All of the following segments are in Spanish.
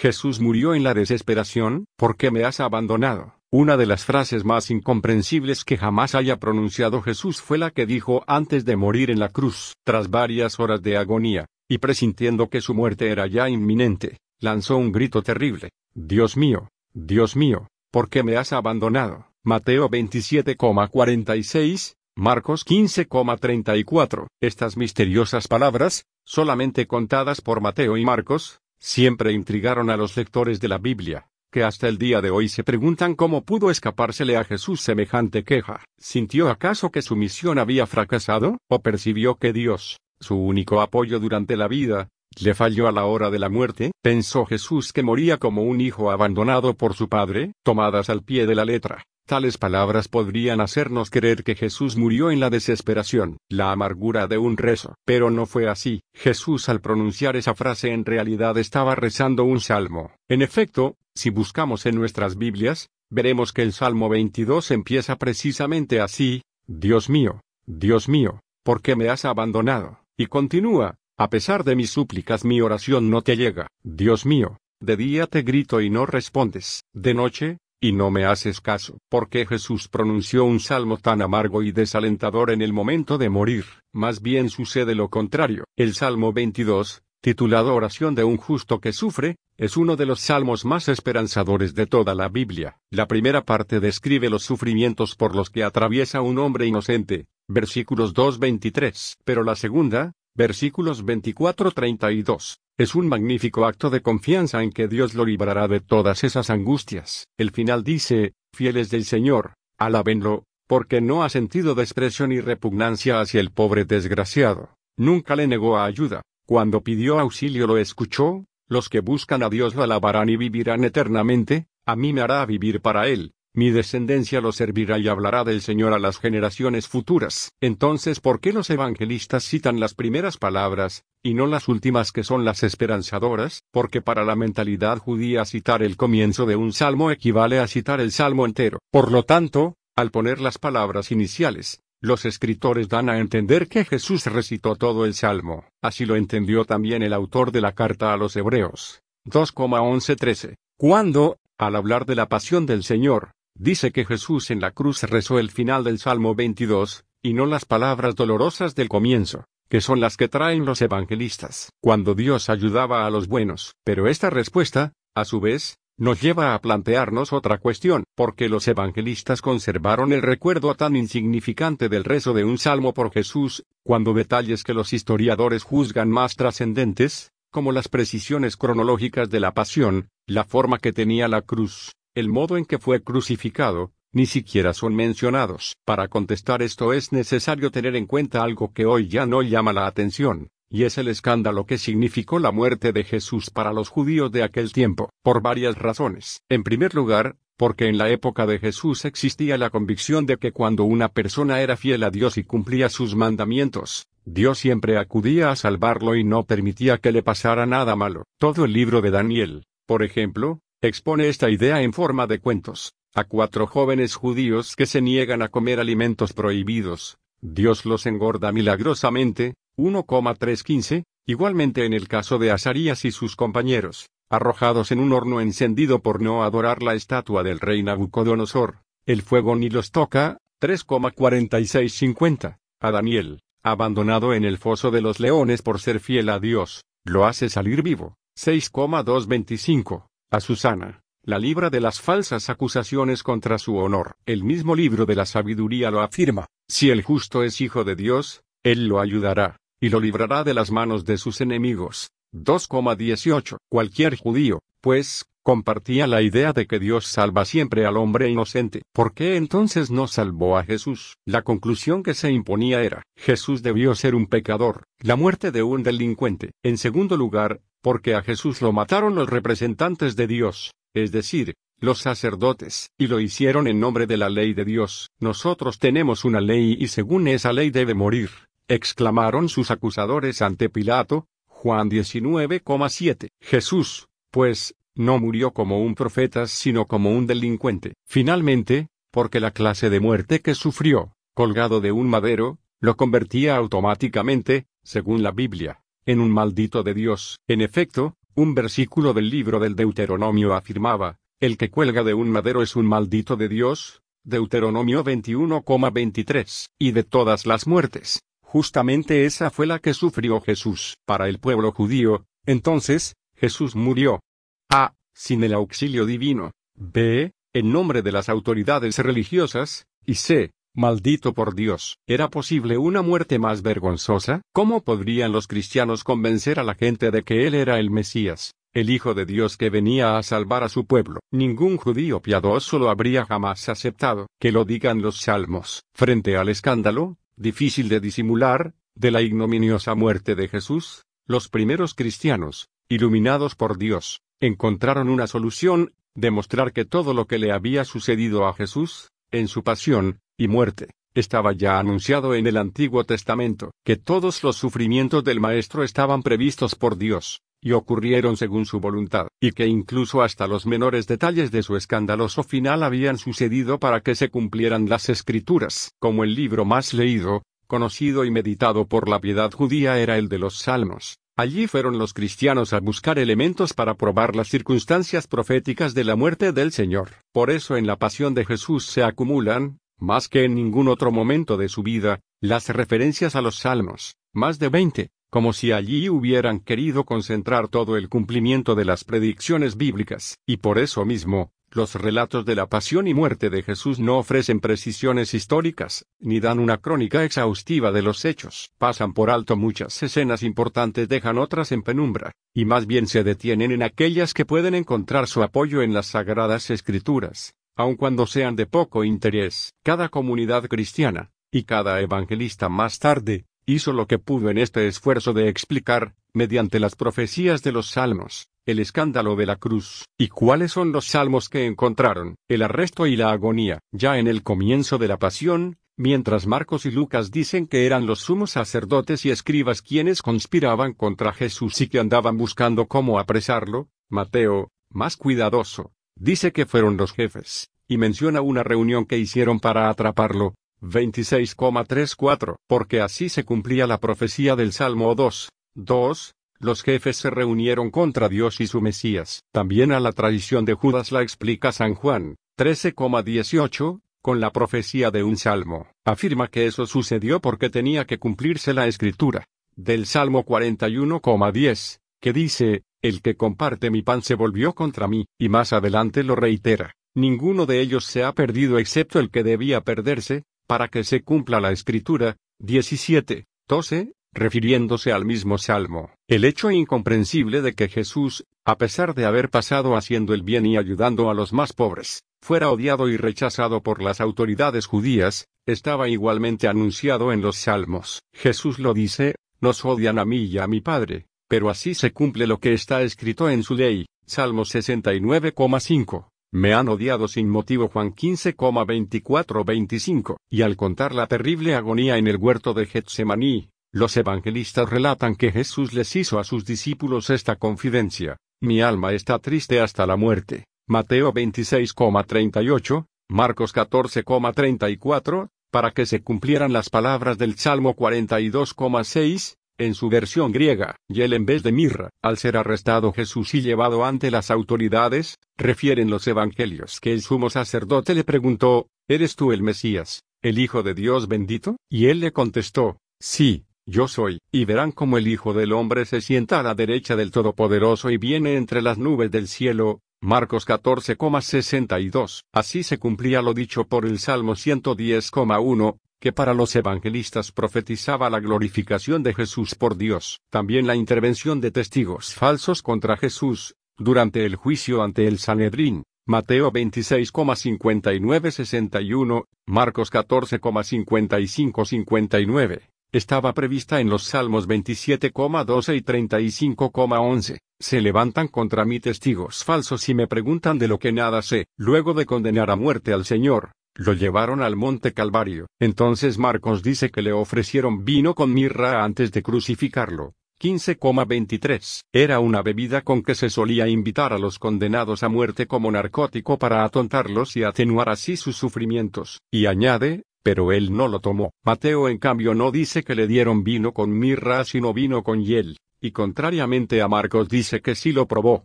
Jesús murió en la desesperación, ¿por qué me has abandonado? Una de las frases más incomprensibles que jamás haya pronunciado Jesús fue la que dijo antes de morir en la cruz, tras varias horas de agonía, y presintiendo que su muerte era ya inminente, lanzó un grito terrible, Dios mío, Dios mío, ¿por qué me has abandonado? Mateo 27,46, Marcos 15,34. Estas misteriosas palabras, solamente contadas por Mateo y Marcos, siempre intrigaron a los lectores de la Biblia que hasta el día de hoy se preguntan cómo pudo escapársele a Jesús semejante queja. ¿Sintió acaso que su misión había fracasado? ¿O percibió que Dios, su único apoyo durante la vida, le falló a la hora de la muerte? ¿Pensó Jesús que moría como un hijo abandonado por su padre? Tomadas al pie de la letra. Tales palabras podrían hacernos creer que Jesús murió en la desesperación, la amargura de un rezo. Pero no fue así. Jesús al pronunciar esa frase en realidad estaba rezando un salmo. En efecto, si buscamos en nuestras Biblias, veremos que el Salmo 22 empieza precisamente así, Dios mío, Dios mío, ¿por qué me has abandonado? Y continúa, a pesar de mis súplicas mi oración no te llega, Dios mío, de día te grito y no respondes, de noche, y no me haces caso. porque Jesús pronunció un salmo tan amargo y desalentador en el momento de morir? Más bien sucede lo contrario. El Salmo 22, titulado Oración de un justo que sufre, es uno de los salmos más esperanzadores de toda la Biblia. La primera parte describe los sufrimientos por los que atraviesa un hombre inocente, versículos 2-23, pero la segunda, versículos 24-32, es un magnífico acto de confianza en que Dios lo librará de todas esas angustias. El final dice, fieles del Señor, alábenlo, porque no ha sentido desprecio ni repugnancia hacia el pobre desgraciado. Nunca le negó ayuda. Cuando pidió auxilio lo escuchó, los que buscan a Dios lo alabarán y vivirán eternamente, a mí me hará vivir para él. Mi descendencia lo servirá y hablará del Señor a las generaciones futuras. Entonces, ¿por qué los evangelistas citan las primeras palabras, y no las últimas que son las esperanzadoras? Porque para la mentalidad judía citar el comienzo de un salmo equivale a citar el salmo entero. Por lo tanto, al poner las palabras iniciales, los escritores dan a entender que Jesús recitó todo el salmo. Así lo entendió también el autor de la carta a los Hebreos. 2,11-13. Cuando, al hablar de la pasión del Señor, Dice que Jesús en la cruz rezó el final del Salmo 22, y no las palabras dolorosas del comienzo, que son las que traen los evangelistas, cuando Dios ayudaba a los buenos. Pero esta respuesta, a su vez, nos lleva a plantearnos otra cuestión, porque los evangelistas conservaron el recuerdo tan insignificante del rezo de un salmo por Jesús, cuando detalles que los historiadores juzgan más trascendentes, como las precisiones cronológicas de la pasión, la forma que tenía la cruz, el modo en que fue crucificado, ni siquiera son mencionados. Para contestar esto es necesario tener en cuenta algo que hoy ya no llama la atención, y es el escándalo que significó la muerte de Jesús para los judíos de aquel tiempo, por varias razones. En primer lugar, porque en la época de Jesús existía la convicción de que cuando una persona era fiel a Dios y cumplía sus mandamientos, Dios siempre acudía a salvarlo y no permitía que le pasara nada malo. Todo el libro de Daniel, por ejemplo, expone esta idea en forma de cuentos. A cuatro jóvenes judíos que se niegan a comer alimentos prohibidos, Dios los engorda milagrosamente, 1,315, igualmente en el caso de Azarías y sus compañeros, arrojados en un horno encendido por no adorar la estatua del rey Nabucodonosor, el fuego ni los toca, 3,4650. A Daniel, abandonado en el foso de los leones por ser fiel a Dios, lo hace salir vivo, 6,225 a Susana, la libra de las falsas acusaciones contra su honor. El mismo libro de la sabiduría lo afirma. Si el justo es hijo de Dios, él lo ayudará, y lo librará de las manos de sus enemigos. 2,18. Cualquier judío, pues, compartía la idea de que Dios salva siempre al hombre inocente. ¿Por qué entonces no salvó a Jesús? La conclusión que se imponía era, Jesús debió ser un pecador, la muerte de un delincuente. En segundo lugar, porque a Jesús lo mataron los representantes de Dios, es decir, los sacerdotes, y lo hicieron en nombre de la ley de Dios. Nosotros tenemos una ley y según esa ley debe morir, exclamaron sus acusadores ante Pilato, Juan 19,7. Jesús, pues, no murió como un profeta sino como un delincuente. Finalmente, porque la clase de muerte que sufrió, colgado de un madero, lo convertía automáticamente, según la Biblia, en un maldito de Dios. En efecto, Un versículo del libro del Deuteronomio afirmaba, el que cuelga de un madero es un maldito de Dios, Deuteronomio 21,23, y de todas las muertes. Justamente esa fue la que sufrió Jesús. Para el pueblo judío, entonces, Jesús murió. A. Sin el auxilio divino. B. En nombre de las autoridades religiosas. Y C. Maldito por Dios. ¿Era posible una muerte más vergonzosa? ¿Cómo podrían los cristianos convencer a la gente de que Él era el Mesías? el Hijo de Dios que venía a salvar a su pueblo. Ningún judío piadoso lo habría jamás aceptado. Que lo digan los salmos. Frente al escándalo, difícil de disimular, de la ignominiosa muerte de Jesús, los primeros cristianos, iluminados por Dios, encontraron una solución, demostrar que todo lo que le había sucedido a Jesús, en su pasión y muerte, estaba ya anunciado en el Antiguo Testamento, que todos los sufrimientos del Maestro estaban previstos por Dios, y ocurrieron según su voluntad, y que incluso hasta los menores detalles de su escandaloso final habían sucedido para que se cumplieran las escrituras, como el libro más leído, conocido y meditado por la piedad judía era el de los Salmos. Allí fueron los cristianos a buscar elementos para probar las circunstancias proféticas de la muerte del Señor. Por eso en la pasión de Jesús se acumulan, más que en ningún otro momento de su vida, las referencias a los Salmos, más de veinte, como si allí hubieran querido concentrar todo el cumplimiento de las predicciones bíblicas, y por eso mismo, los relatos de la pasión y muerte de Jesús no ofrecen precisiones históricas, ni dan una crónica exhaustiva de los hechos. Pasan por alto muchas escenas importantes, dejan otras en penumbra, y más bien se detienen en aquellas que pueden encontrar su apoyo en las sagradas escrituras, aun cuando sean de poco interés. Cada comunidad cristiana, y cada evangelista más tarde, hizo lo que pudo en este esfuerzo de explicar, mediante las profecías de los salmos, el escándalo de la cruz. ¿Y cuáles son los salmos que encontraron? El arresto y la agonía. Ya en el comienzo de la pasión, mientras Marcos y Lucas dicen que eran los sumos sacerdotes y escribas quienes conspiraban contra Jesús y que andaban buscando cómo apresarlo, Mateo, más cuidadoso, dice que fueron los jefes, y menciona una reunión que hicieron para atraparlo, 26,34, porque así se cumplía la profecía del Salmo 2. 2. Los jefes se reunieron contra Dios y su Mesías. También a la tradición de Judas la explica San Juan, 13,18, con la profecía de un salmo. Afirma que eso sucedió porque tenía que cumplirse la escritura. Del Salmo 41,10, que dice, El que comparte mi pan se volvió contra mí, y más adelante lo reitera. Ninguno de ellos se ha perdido excepto el que debía perderse, para que se cumpla la escritura. 17. 12. Refiriéndose al mismo salmo, el hecho incomprensible de que Jesús, a pesar de haber pasado haciendo el bien y ayudando a los más pobres, fuera odiado y rechazado por las autoridades judías, estaba igualmente anunciado en los salmos. Jesús lo dice, nos odian a mí y a mi Padre, pero así se cumple lo que está escrito en su ley. Salmo 69,5. Me han odiado sin motivo Juan 15,24-25, y al contar la terrible agonía en el huerto de Getsemaní, los evangelistas relatan que Jesús les hizo a sus discípulos esta confidencia, mi alma está triste hasta la muerte. Mateo 26,38, Marcos 14,34, para que se cumplieran las palabras del Salmo 42,6, en su versión griega, y él en vez de mirra, al ser arrestado Jesús y llevado ante las autoridades, refieren los evangelios que el sumo sacerdote le preguntó, ¿Eres tú el Mesías, el Hijo de Dios bendito? Y él le contestó, Sí, yo soy, y verán cómo el Hijo del Hombre se sienta a la derecha del Todopoderoso y viene entre las nubes del cielo. Marcos 14,62. Así se cumplía lo dicho por el Salmo 110,1, que para los evangelistas profetizaba la glorificación de Jesús por Dios. También la intervención de testigos falsos contra Jesús, durante el juicio ante el Sanedrín. Mateo 26,59-61, Marcos 14,55-59. Estaba prevista en los Salmos 27,12 y 35,11. Se levantan contra mí testigos falsos y me preguntan de lo que nada sé. Luego de condenar a muerte al Señor, lo llevaron al monte Calvario. Entonces Marcos dice que le ofrecieron vino con mirra antes de crucificarlo. 15,23. Era una bebida con que se solía invitar a los condenados a muerte como narcótico para atontarlos y atenuar así sus sufrimientos. Y añade, pero él no lo tomó. Mateo en cambio no dice que le dieron vino con mirra sino vino con hiel. y contrariamente a Marcos dice que sí lo probó.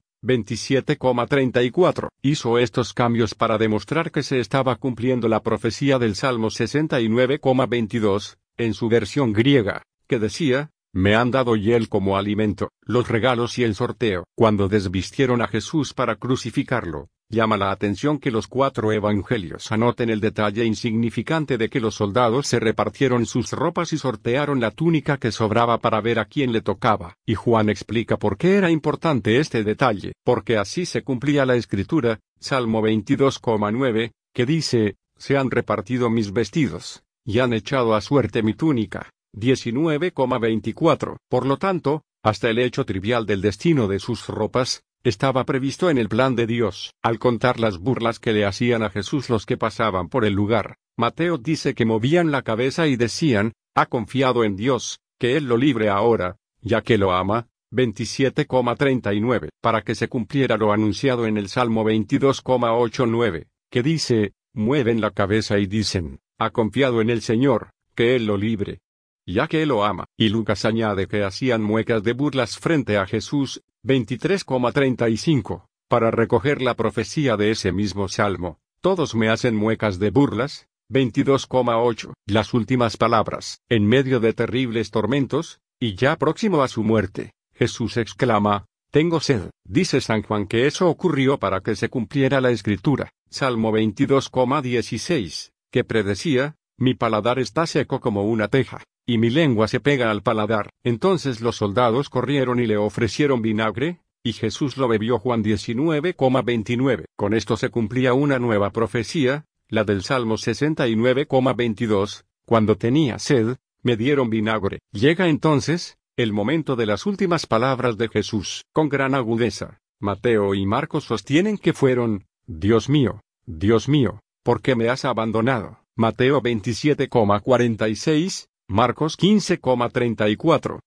27,34. Hizo estos cambios para demostrar que se estaba cumpliendo la profecía del Salmo 69,22, en su versión griega, que decía, me han dado hiel como alimento, los regalos y el sorteo. Cuando desvistieron a Jesús para crucificarlo, llama la atención que los cuatro evangelios anoten el detalle insignificante de que los soldados se repartieron sus ropas y sortearon la túnica que sobraba para ver a quién le tocaba. Y Juan explica por qué era importante este detalle, porque así se cumplía la escritura, Salmo 22,9, que dice, se han repartido mis vestidos, y han echado a suerte mi túnica. 19,24. Por lo tanto, hasta el hecho trivial del destino de sus ropas, estaba previsto en el plan de Dios. Al contar las burlas que le hacían a Jesús los que pasaban por el lugar, Mateo dice que movían la cabeza y decían, ha confiado en Dios, que Él lo libre ahora, ya que lo ama. 27,39. Para que se cumpliera lo anunciado en el Salmo 22,89, que dice, mueven la cabeza y dicen, ha confiado en el Señor, que Él lo libre ya que él lo ama. Y Lucas añade que hacían muecas de burlas frente a Jesús, 23,35, para recoger la profecía de ese mismo salmo. Todos me hacen muecas de burlas, 22,8. Las últimas palabras, en medio de terribles tormentos, y ya próximo a su muerte, Jesús exclama, Tengo sed. Dice San Juan que eso ocurrió para que se cumpliera la escritura, Salmo 22,16, que predecía, mi paladar está seco como una teja y mi lengua se pega al paladar. Entonces los soldados corrieron y le ofrecieron vinagre, y Jesús lo bebió Juan 19,29. Con esto se cumplía una nueva profecía, la del Salmo 69,22, cuando tenía sed, me dieron vinagre. Llega entonces, el momento de las últimas palabras de Jesús. Con gran agudeza, Mateo y Marcos sostienen que fueron, Dios mío, Dios mío, ¿por qué me has abandonado? Mateo 27,46, Marcos 15,34.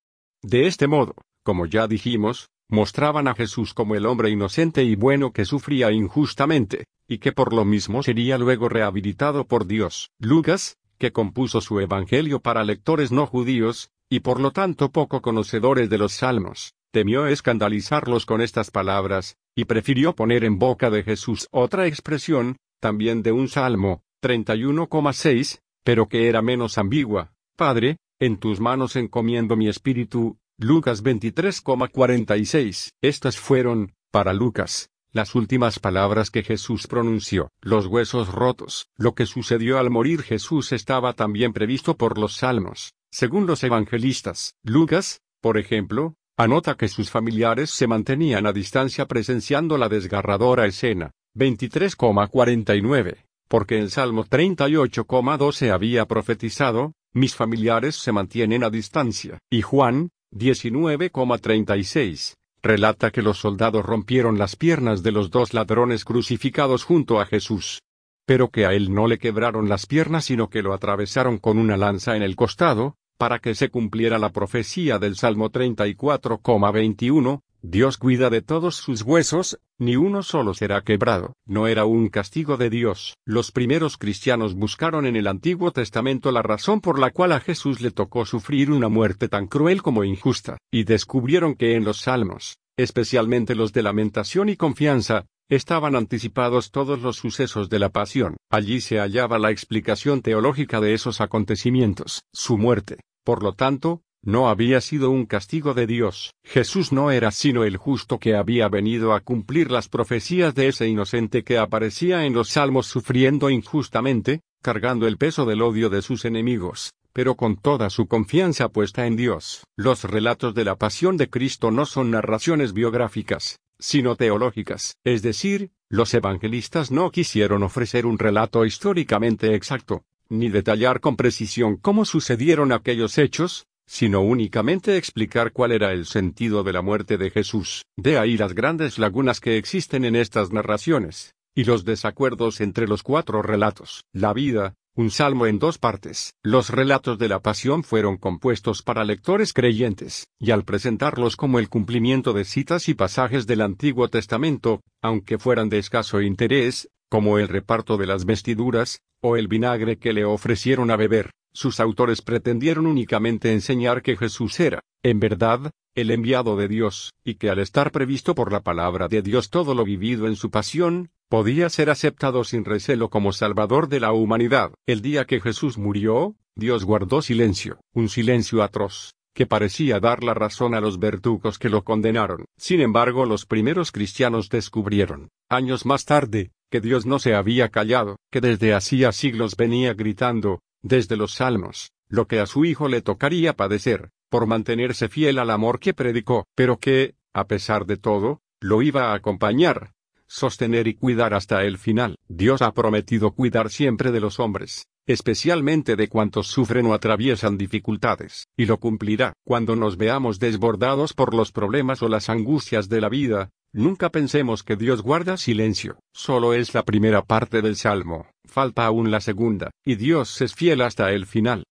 De este modo, como ya dijimos, mostraban a Jesús como el hombre inocente y bueno que sufría injustamente, y que por lo mismo sería luego rehabilitado por Dios. Lucas, que compuso su Evangelio para lectores no judíos, y por lo tanto poco conocedores de los salmos, temió escandalizarlos con estas palabras, y prefirió poner en boca de Jesús otra expresión, también de un salmo, 31,6, pero que era menos ambigua, Padre, en tus manos encomiendo mi espíritu. Lucas 23,46. Estas fueron, para Lucas, las últimas palabras que Jesús pronunció. Los huesos rotos. Lo que sucedió al morir Jesús estaba también previsto por los salmos. Según los evangelistas, Lucas, por ejemplo, anota que sus familiares se mantenían a distancia presenciando la desgarradora escena. 23,49. Porque el Salmo 38,12 había profetizado, mis familiares se mantienen a distancia. Y Juan, 19,36, relata que los soldados rompieron las piernas de los dos ladrones crucificados junto a Jesús. Pero que a él no le quebraron las piernas sino que lo atravesaron con una lanza en el costado, para que se cumpliera la profecía del Salmo 34,21, Dios cuida de todos sus huesos, ni uno solo será quebrado. No era un castigo de Dios. Los primeros cristianos buscaron en el Antiguo Testamento la razón por la cual a Jesús le tocó sufrir una muerte tan cruel como injusta, y descubrieron que en los Salmos, especialmente los de lamentación y confianza, estaban anticipados todos los sucesos de la pasión. Allí se hallaba la explicación teológica de esos acontecimientos. Su muerte, por lo tanto, no había sido un castigo de Dios. Jesús no era sino el justo que había venido a cumplir las profecías de ese inocente que aparecía en los salmos sufriendo injustamente, cargando el peso del odio de sus enemigos, pero con toda su confianza puesta en Dios. Los relatos de la pasión de Cristo no son narraciones biográficas, sino teológicas. Es decir, los evangelistas no quisieron ofrecer un relato históricamente exacto, ni detallar con precisión cómo sucedieron aquellos hechos, sino únicamente explicar cuál era el sentido de la muerte de Jesús. De ahí las grandes lagunas que existen en estas narraciones, y los desacuerdos entre los cuatro relatos. La vida, un salmo en dos partes. Los relatos de la pasión fueron compuestos para lectores creyentes, y al presentarlos como el cumplimiento de citas y pasajes del Antiguo Testamento, aunque fueran de escaso interés, como el reparto de las vestiduras, o el vinagre que le ofrecieron a beber, Sus autores pretendieron únicamente enseñar que Jesús era, en verdad, el enviado de Dios, y que al estar previsto por la palabra de Dios todo lo vivido en su pasión, podía ser aceptado sin recelo como Salvador de la humanidad. El día que Jesús murió, Dios guardó silencio, un silencio atroz, que parecía dar la razón a los verdugos que lo condenaron. Sin embargo, los primeros cristianos descubrieron, años más tarde, que Dios no se había callado, que desde hacía siglos venía gritando, desde los salmos, lo que a su Hijo le tocaría padecer, por mantenerse fiel al amor que predicó, pero que, a pesar de todo, lo iba a acompañar, sostener y cuidar hasta el final. Dios ha prometido cuidar siempre de los hombres, especialmente de cuantos sufren o atraviesan dificultades, y lo cumplirá. Cuando nos veamos desbordados por los problemas o las angustias de la vida, nunca pensemos que Dios guarda silencio. Solo es la primera parte del Salmo, falta aún la segunda, y Dios es fiel hasta el final.